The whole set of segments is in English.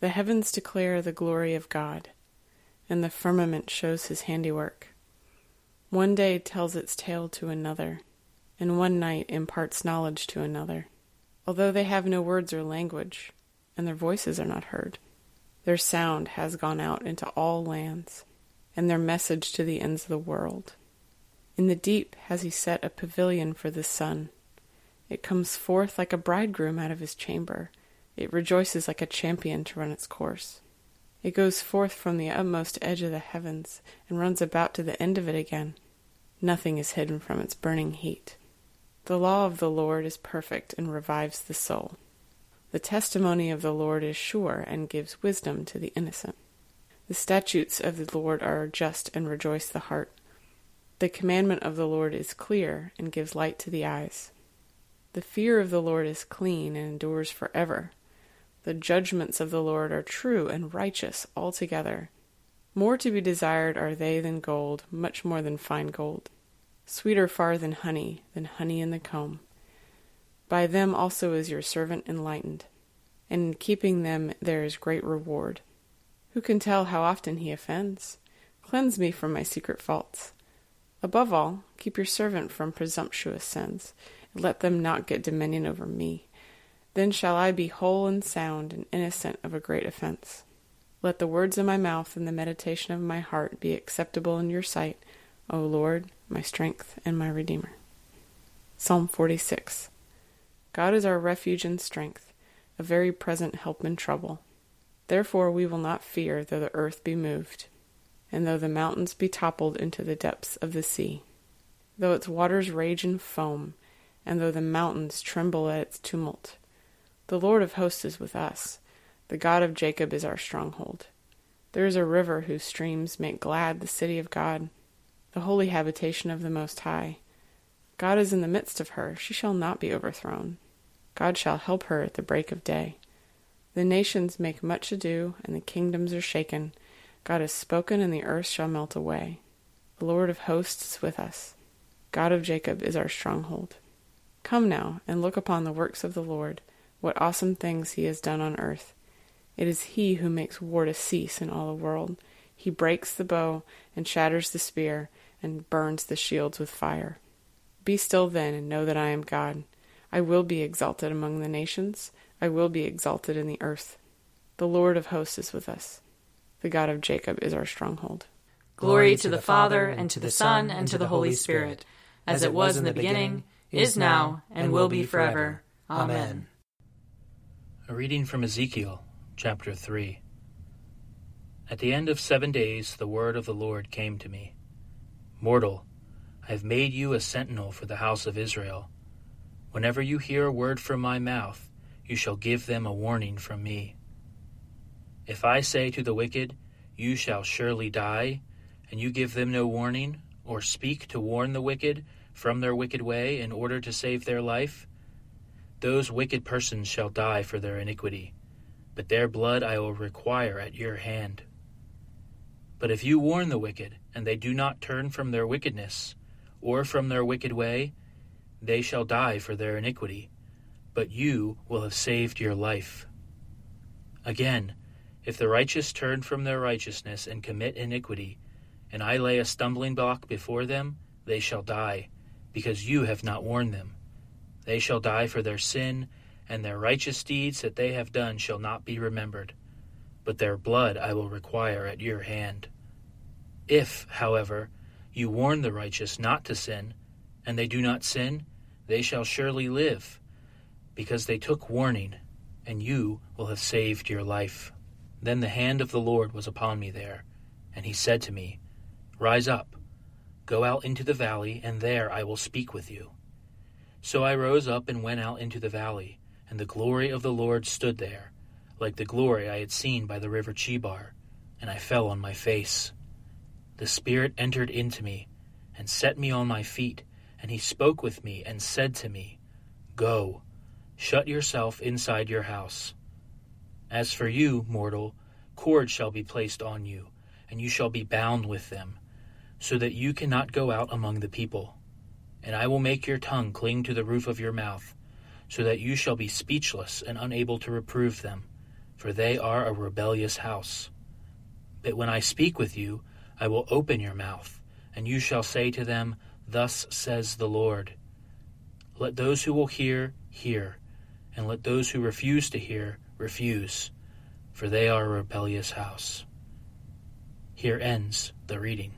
The heavens declare the glory of God, and the firmament shows his handiwork. One day tells its tale to another, and one night imparts knowledge to another, although they have no words or language, and their voices are not heard. Their sound has gone out into all lands, and their message to the ends of the world. In the deep has he set a pavilion for the sun. It comes forth like a bridegroom out of his chamber. It rejoices like a champion to run its course. It goes forth from the utmost edge of the heavens, and runs about to the end of it again. Nothing is hidden from its burning heat. The law of the Lord is perfect and revives the soul. The testimony of the Lord is sure and gives wisdom to the innocent. The statutes of the Lord are just and rejoice the heart. The commandment of the Lord is clear and gives light to the eyes. The fear of the Lord is clean and endures forever. The judgments of the Lord are true and righteous altogether. More to be desired are they than gold, much more than fine gold. Sweeter far than honey, than honey in the comb. By them also is your servant enlightened, and in keeping them there is great reward. Who can tell how often he offends? Cleanse me from my secret faults. Above all, keep your servant from presumptuous sins, and let them not get dominion over me. Then shall I be whole and sound and innocent of a great offense. Let the words of my mouth and the meditation of my heart be acceptable in your sight, O Lord, my strength and my Redeemer. Psalm 46 God is our refuge and strength, a very present help in trouble. Therefore we will not fear though the earth be moved, and though the mountains be toppled into the depths of the sea, though its waters rage and foam, and though the mountains tremble at its tumult. The Lord of hosts is with us. The God of Jacob is our stronghold. There is a river whose streams make glad the city of God, the holy habitation of the Most High. God is in the midst of her, she shall not be overthrown. God shall help her at the break of day. The nations make much ado, and the kingdoms are shaken. God has spoken, and the earth shall melt away. The Lord of hosts is with us. God of Jacob is our stronghold. Come now, and look upon the works of the Lord, what awesome things he has done on earth. It is he who makes war to cease in all the world. He breaks the bow, and shatters the spear, and burns the shields with fire. Be still then, and know that I am God. I will be exalted among the nations. I will be exalted in the earth. The Lord of hosts is with us. The God of Jacob is our stronghold. Glory to the Father, and to the Son, and to the Holy Spirit, as it was in the beginning, is now, and will be forever. Amen. A reading from Ezekiel, chapter 3. At the end of seven days, the word of the Lord came to me Mortal, I have made you a sentinel for the house of Israel. Whenever you hear a word from my mouth, you shall give them a warning from me. If I say to the wicked, You shall surely die, and you give them no warning, or speak to warn the wicked from their wicked way in order to save their life, those wicked persons shall die for their iniquity, but their blood I will require at your hand. But if you warn the wicked, and they do not turn from their wickedness, or from their wicked way, they shall die for their iniquity, but you will have saved your life. Again, if the righteous turn from their righteousness and commit iniquity, and I lay a stumbling block before them, they shall die, because you have not warned them. They shall die for their sin, and their righteous deeds that they have done shall not be remembered. but their blood I will require at your hand. If, however, you warn the righteous not to sin, and they do not sin, they shall surely live, because they took warning, and you will have saved your life. Then the hand of the Lord was upon me there, and he said to me, Rise up, go out into the valley, and there I will speak with you. So I rose up and went out into the valley, and the glory of the Lord stood there, like the glory I had seen by the river Chebar, and I fell on my face. The Spirit entered into me, and set me on my feet, and he spoke with me, and said to me, Go, shut yourself inside your house. As for you, mortal, cords shall be placed on you, and you shall be bound with them, so that you cannot go out among the people. And I will make your tongue cling to the roof of your mouth, so that you shall be speechless and unable to reprove them, for they are a rebellious house. But when I speak with you, I will open your mouth, and you shall say to them, Thus says the Lord. Let those who will hear, hear, and let those who refuse to hear, refuse, for they are a rebellious house. Here ends the reading.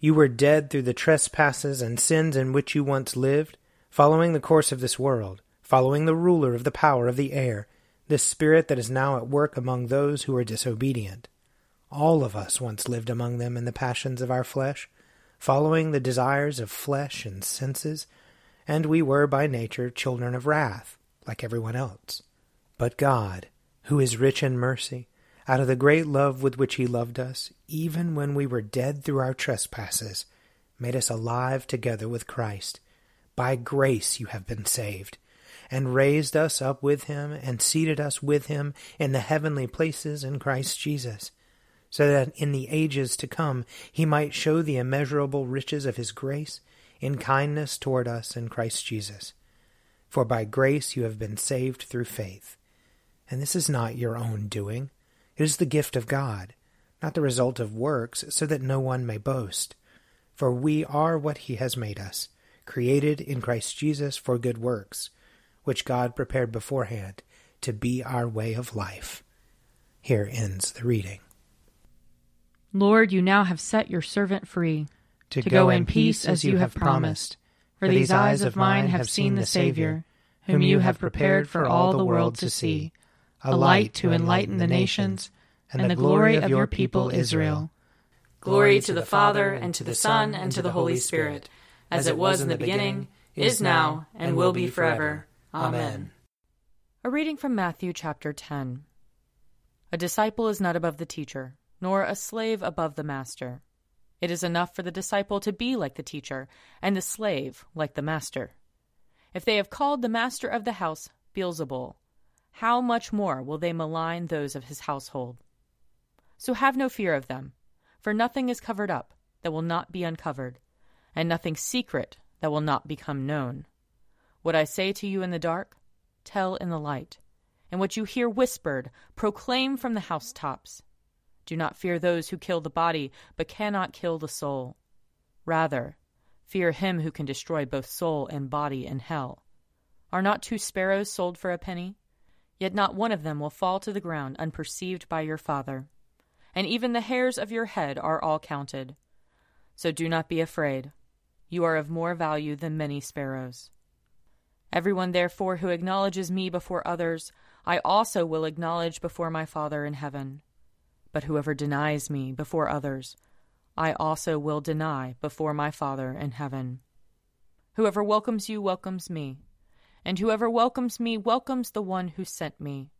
You were dead through the trespasses and sins in which you once lived, following the course of this world, following the ruler of the power of the air, this spirit that is now at work among those who are disobedient. All of us once lived among them in the passions of our flesh, following the desires of flesh and senses, and we were by nature children of wrath, like everyone else. But God, who is rich in mercy, out of the great love with which he loved us, even when we were dead through our trespasses, made us alive together with Christ. By grace you have been saved, and raised us up with him, and seated us with him in the heavenly places in Christ Jesus, so that in the ages to come he might show the immeasurable riches of his grace in kindness toward us in Christ Jesus. For by grace you have been saved through faith. And this is not your own doing. It is the gift of God, not the result of works, so that no one may boast. For we are what he has made us, created in Christ Jesus for good works, which God prepared beforehand to be our way of life. Here ends the reading. Lord, you now have set your servant free to, to go, go in peace as you have promised. For these eyes of mine have seen the Savior, whom you have prepared for all the world to see a light to enlighten the nations, and the glory of your people Israel. Glory to the Father, and to the Son, and to the Holy Spirit, as it was in the beginning, is now, and will be forever. Amen. A reading from Matthew chapter 10. A disciple is not above the teacher, nor a slave above the master. It is enough for the disciple to be like the teacher, and the slave like the master. If they have called the master of the house Beelzebul, how much more will they malign those of his household? So have no fear of them, for nothing is covered up that will not be uncovered, and nothing secret that will not become known. What I say to you in the dark, tell in the light, and what you hear whispered, proclaim from the housetops. Do not fear those who kill the body, but cannot kill the soul. Rather, fear him who can destroy both soul and body in hell. Are not two sparrows sold for a penny? Yet not one of them will fall to the ground unperceived by your Father. And even the hairs of your head are all counted. So do not be afraid. You are of more value than many sparrows. Everyone, therefore, who acknowledges me before others, I also will acknowledge before my Father in heaven. But whoever denies me before others, I also will deny before my Father in heaven. Whoever welcomes you welcomes me, and whoever welcomes me welcomes the one who sent me.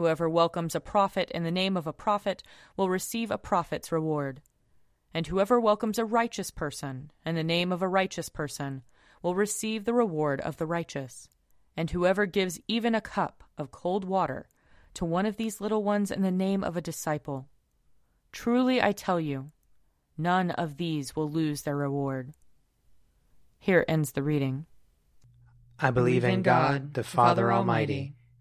Whoever welcomes a prophet in the name of a prophet will receive a prophet's reward. And whoever welcomes a righteous person in the name of a righteous person will receive the reward of the righteous. And whoever gives even a cup of cold water to one of these little ones in the name of a disciple, truly I tell you, none of these will lose their reward. Here ends the reading. I believe in God, the Father Almighty,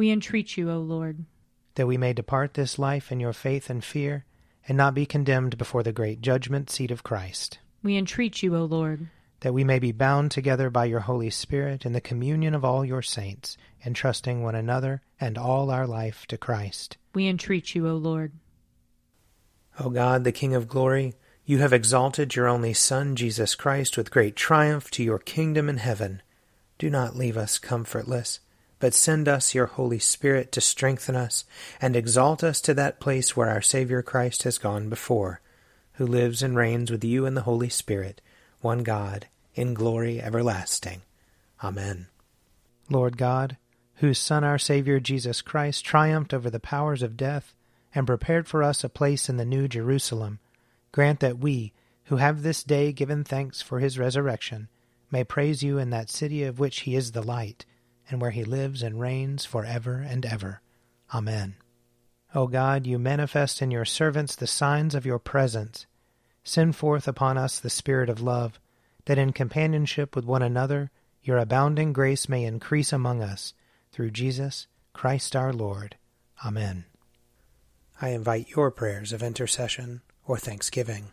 We entreat you, O Lord. That we may depart this life in your faith and fear, and not be condemned before the great judgment seat of Christ. We entreat you, O Lord. That we may be bound together by your Holy Spirit in the communion of all your saints, entrusting one another and all our life to Christ. We entreat you, O Lord. O God, the King of glory, you have exalted your only Son, Jesus Christ, with great triumph to your kingdom in heaven. Do not leave us comfortless, but send us your Holy Spirit to strengthen us and exalt us to that place where our Savior Christ has gone before, who lives and reigns with you in the Holy Spirit, one God, in glory everlasting. Amen. Lord God, whose Son, our Savior Jesus Christ, triumphed over the powers of death and prepared for us a place in the New Jerusalem, grant that we, who have this day given thanks for his resurrection, may praise you in that city of which he is the light, and where he lives and reigns for ever and ever. Amen. O God, you manifest in your servants the signs of your presence. Send forth upon us the Spirit of love, that in companionship with one another your abounding grace may increase among us, through Jesus Christ our Lord. Amen. I invite your prayers of intercession or thanksgiving.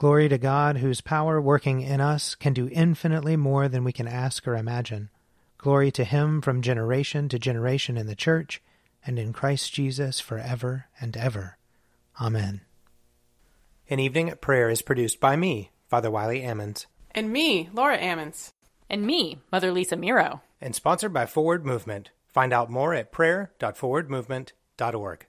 Glory to God, whose power working in us can do infinitely more than we can ask or imagine. Glory to Him from generation to generation in the Church and in Christ Jesus forever and ever. Amen. An Evening at Prayer is produced by me, Father Wiley Ammons. And me, Laura Ammons. And me, Mother Lisa Meirow. And sponsored by Forward Movement. Find out more at prayer.forwardmovement.org.